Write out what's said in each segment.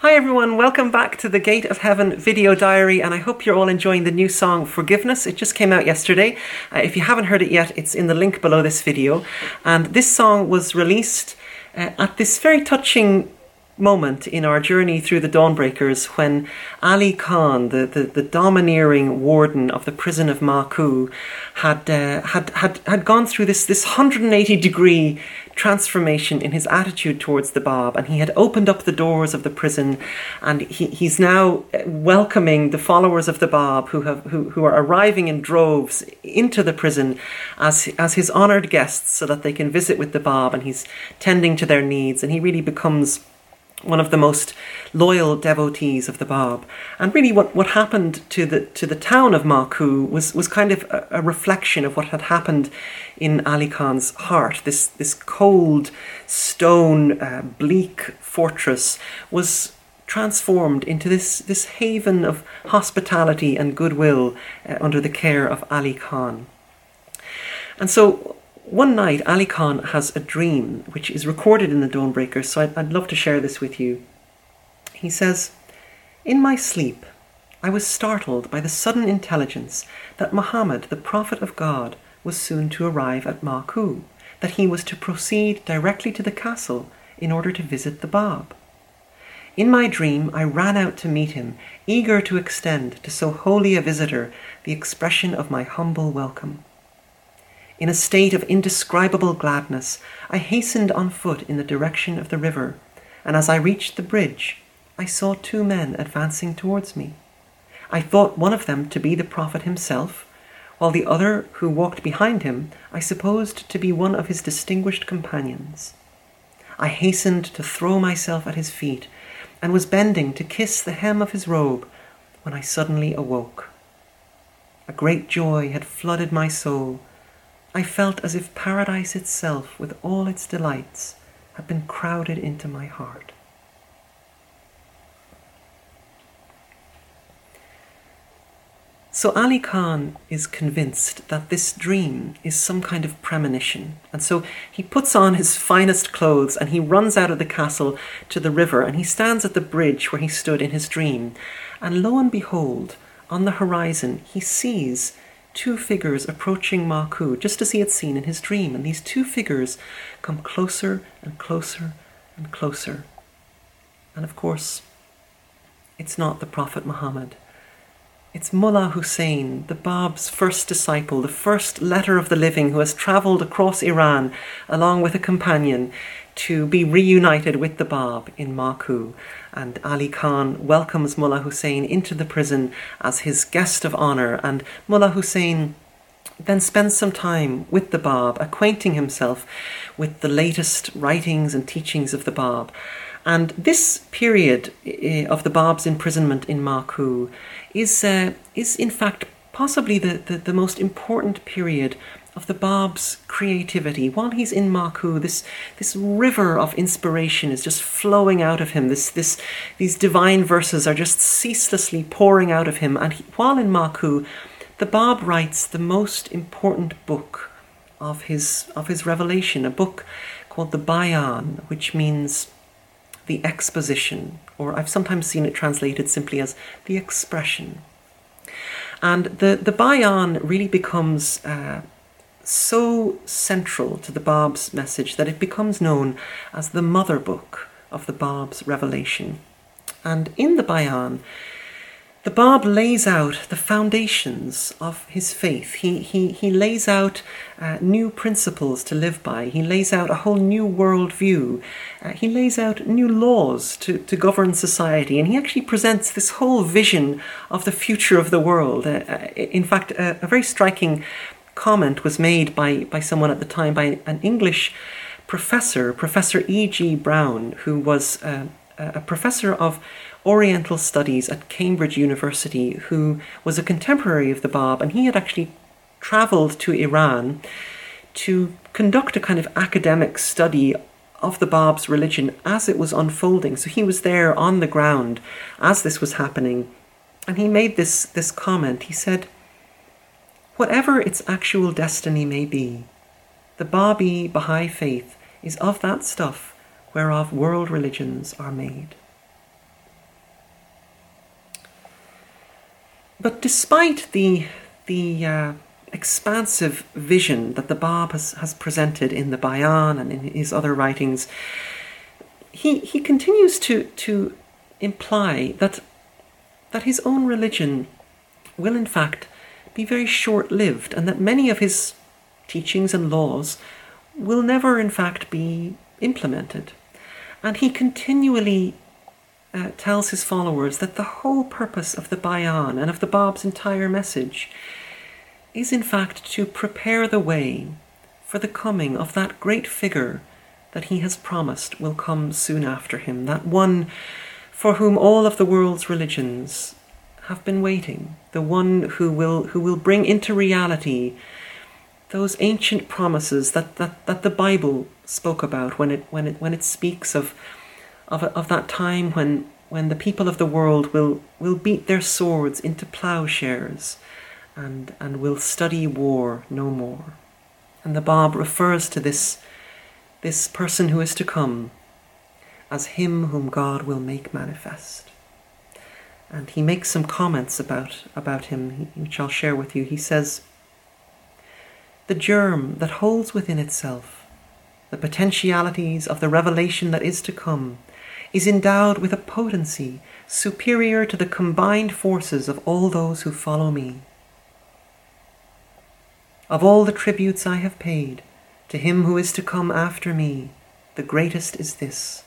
Hi everyone, welcome back to the Gate of Heaven video diary, and I hope you're all enjoying the new song Forgiveness. It just came out yesterday. Uh, if you haven't heard it yet, it's in the link below this video. And this song was released uh, at this very touching moment in our journey through the Dawnbreakers when Ali Khan, the, the, the domineering warden of the prison of Maku, had, uh, had, had, had gone through this, this 180 degree transformation in his attitude towards the Bab, and he had opened up the doors of the prison, and he, he's now welcoming the followers of the Bab who have who, who are arriving in droves into the prison as as his honoured guests, so that they can visit with the Bab, and he's tending to their needs, and he really becomes one of the most loyal devotees of the Bab. And really, what, what happened to the to the town of Maku was was kind of a, a, reflection of what had happened in Ali Khan's heart. This this cold, stone, uh, bleak fortress was transformed into this this haven of hospitality and goodwill uh, under the care of Ali Khan. And so one night, Ali Khan has a dream which is recorded in the Dawnbreakers, so I'd, I'd love to share this with you. He says, In my sleep, I was startled by the sudden intelligence that Muhammad, the Prophet of God, was soon to arrive at Maku, that he was to proceed directly to the castle in order to visit the Bab. In my dream, I ran out to meet him, eager to extend to so holy a visitor the expression of my humble welcome. In a state of indescribable gladness, I hastened on foot in the direction of the river, and as I reached the bridge, I saw two men advancing towards me. I thought one of them to be the Prophet himself, while the other, who walked behind him, I supposed to be one of his distinguished companions. I hastened to throw myself at his feet, and was bending to kiss the hem of his robe when I suddenly awoke. A great joy had flooded my soul I felt as if paradise itself, with all its delights, had been crowded into my heart. So Ali Khan is convinced that this dream is some kind of premonition, and so he puts on his finest clothes and he runs out of the castle to the river and he stands at the bridge where he stood in his dream. And lo and behold, on the horizon, he sees two figures approaching Maku, just as he had seen in his dream. And these two figures come closer and closer and closer. And of course, it's not the Prophet Muhammad. It's Mullah Hussein, the Bab's first disciple, the first letter of the living who has travelled across Iran along with a companion to be reunited with the Bab in Maku. And Ali Khan welcomes Mullah Hussein into the prison as his guest of honour. And Mullah Hussein then spends some time with the Bab, acquainting himself with the latest writings and teachings of the Bab. And this period eh, of the Bab's imprisonment in Maku is, uh, is in fact possibly the, the, the most important period of the Bab's creativity. While he's in Maku, this this river of inspiration is just flowing out of him. This this these divine verses are just ceaselessly pouring out of him. And he, while in Maku, the Bab writes the most important book of his of his revelation, a book called the Bayan, which means the exposition, or I've sometimes seen it translated simply as the expression. And the, the Bayan really becomes uh, so central to the Bab's message that it becomes known as the mother book of the Bab's revelation. And in the Bayan, the Bab lays out the foundations of his faith. He, he, he lays out uh, new principles to live by. He lays out a whole new world view. Uh, he lays out new laws to, to govern society. And he actually presents this whole vision of the future of the world. Uh, uh in fact, a very striking comment was made by, by someone at the time, by an English professor, Professor E.G. Browne, who was uh, a professor of Oriental Studies at Cambridge University, who was a contemporary of the Bab, and he had actually traveled to Iran to conduct a kind of academic study of the Bab's religion as it was unfolding. So he was there on the ground as this was happening, and he made this, this comment. He said, whatever its actual destiny may be. The Babi Baha'i faith is of that stuff whereof world religions are made. But despite the, the uh, expansive vision that the Bab has, has presented in the Bayan and in his other writings, he, he continues to, to imply that, that his own religion will, in fact, be very short lived, and that many of his teachings and laws will never, in fact, be implemented. And he continually uh, tells his followers that the whole purpose of the Bayan and of the Bab's entire message is in fact to prepare the way for the coming of that great figure that he has promised will come soon after him, that one for whom all of the world's religions have been waiting, the one who will, who will bring into reality those ancient promises that, that, that the Bible spoke about when it, when it, when it speaks of, of, of that time when, when the people of the world will, will beat their swords into plowshares and, and will study war no more. And the Bab refers to this, this person who is to come as him whom God will make manifest. And he makes some comments about, about him, which I'll share with you. He says, The germ that holds within itself the potentialities of the revelation that is to come is endowed with a potency superior to the combined forces of all those who follow me. Of all the tributes I have paid to him who is to come after me, the greatest is this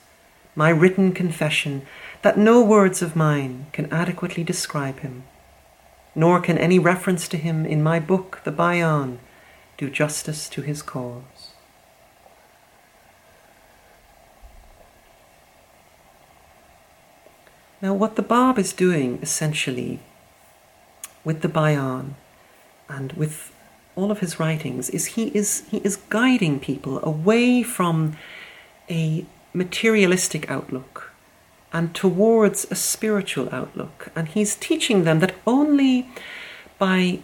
my written confession that no words of mine can adequately describe him, nor can any reference to him in my book, the Bayan, do justice to his cause. Now, what the Bab is doing essentially with the Bayan and with all of his writings is he is he is guiding people away from a materialistic outlook and towards a spiritual outlook. And he's teaching them that only by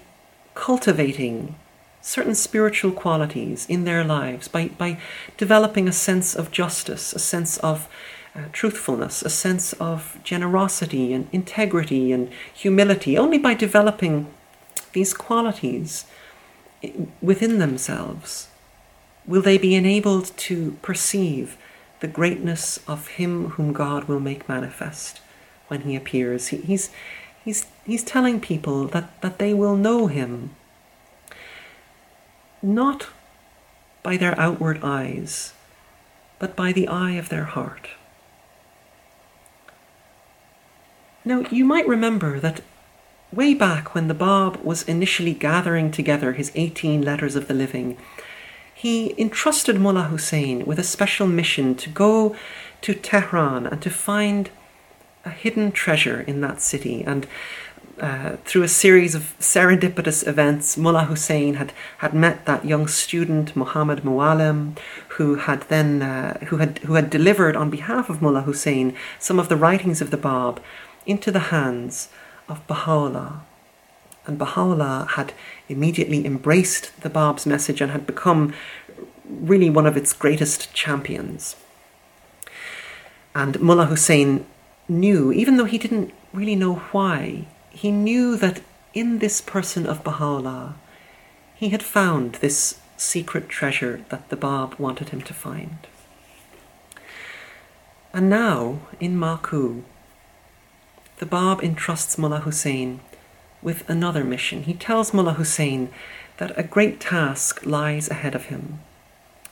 cultivating certain spiritual qualities in their lives by by developing a sense of justice a sense of uh, truthfulness a sense of generosity and integrity and humility only by developing these qualities within themselves will they be enabled to perceive the greatness of him whom God will make manifest when he appears. He, he's, he's, he's telling people that, that they will know him not by their outward eyes, but by the eye of their heart. Now, you might remember that way back when the Bab was initially gathering together his 18 letters of the living, he entrusted Mullah Hussein with a special mission to go to Tehran and to find a hidden treasure in that city. And uh, through a series of serendipitous events, Mullah Hussein had, had met that young student, Muhammad Muallim, who had then uh, who had who had delivered on behalf of Mullah Hussein some of the writings of the Bab into the hands of Baha'u'llah. And Baha'u'llah had immediately embraced the Bab's message and had become really one of its greatest champions. And Mullah Hussein knew, even though he didn't really know why, he knew that in this person of Baha'u'llah, he had found this secret treasure that the Bab wanted him to find. And now, in Maku, the Bab entrusts Mullah Hussein with another mission. He tells Mullah Hussein that a great task lies ahead of him,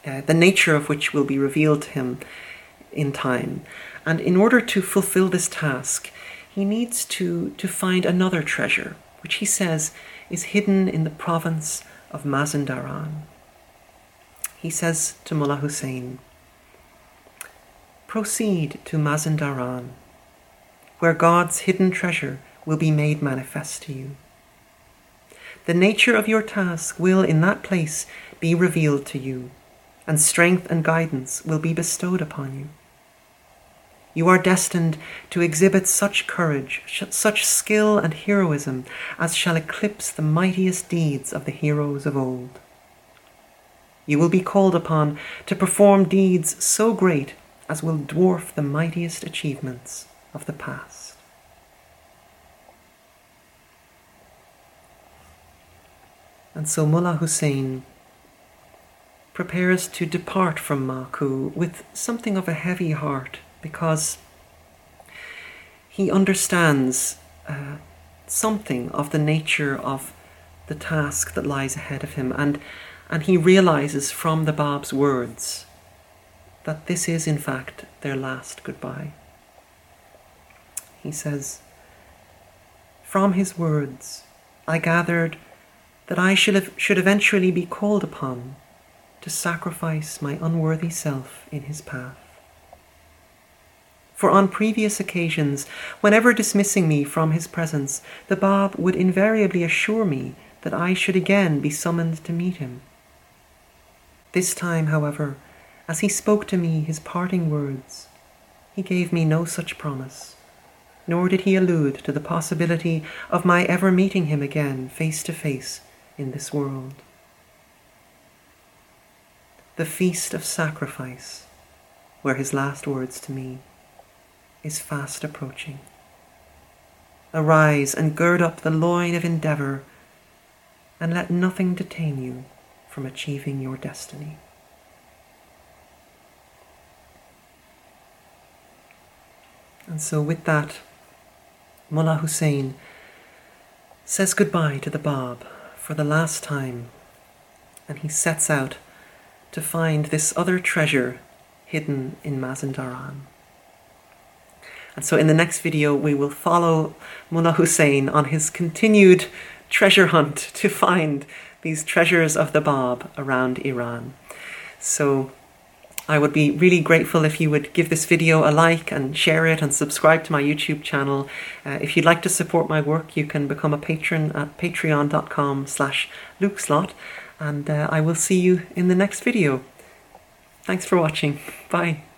uh, the nature of which will be revealed to him in time. And in order to fulfill this task, he needs to, to find another treasure, which he says is hidden in the province of Mazandaran. He says to Mullah Hussein, Proceed to Mazandaran where God's hidden treasure will be made manifest to you. The nature of your task will in that place be revealed to you, and strength and guidance will be bestowed upon you. You are destined to exhibit such courage, such skill and heroism as shall eclipse the mightiest deeds of the heroes of old. You will be called upon to perform deeds so great as will dwarf the mightiest achievements of the past. And so Mullah Hussein prepares to depart from Maku with something of a heavy heart because he understands uh, something of the nature of the task that lies ahead of him and and he realizes from the Bab's words that this is in fact their last goodbye. He says, From his words I gathered that I should, should eventually be called upon to sacrifice my unworthy self in his path. For on previous occasions, whenever dismissing me from his presence, the Bab would invariably assure me that I should again be summoned to meet him. This time, however, as he spoke to me his parting words, he gave me no such promise, nor did he allude to the possibility of my ever meeting him again face to face in this world. The feast of sacrifice, were his last words to me, is fast approaching. Arise and gird up the loin of endeavour, and let nothing detain you from achieving your destiny. And so, with that, Mullah Hussein says goodbye to the Bab for the last time, and he sets out to find this other treasure hidden in Mazandaran. And so, in the next video, we will follow Mullah Hussein on his continued treasure hunt to find these treasures of the Bab around Iran. So, I would be really grateful if you would give this video a like and share it and subscribe to my YouTube channel. Uh, if you'd like to support my work, you can become a patron at patreon.com slash lukeslott and uh, I will see you in the next video. Thanks for watching. Bye.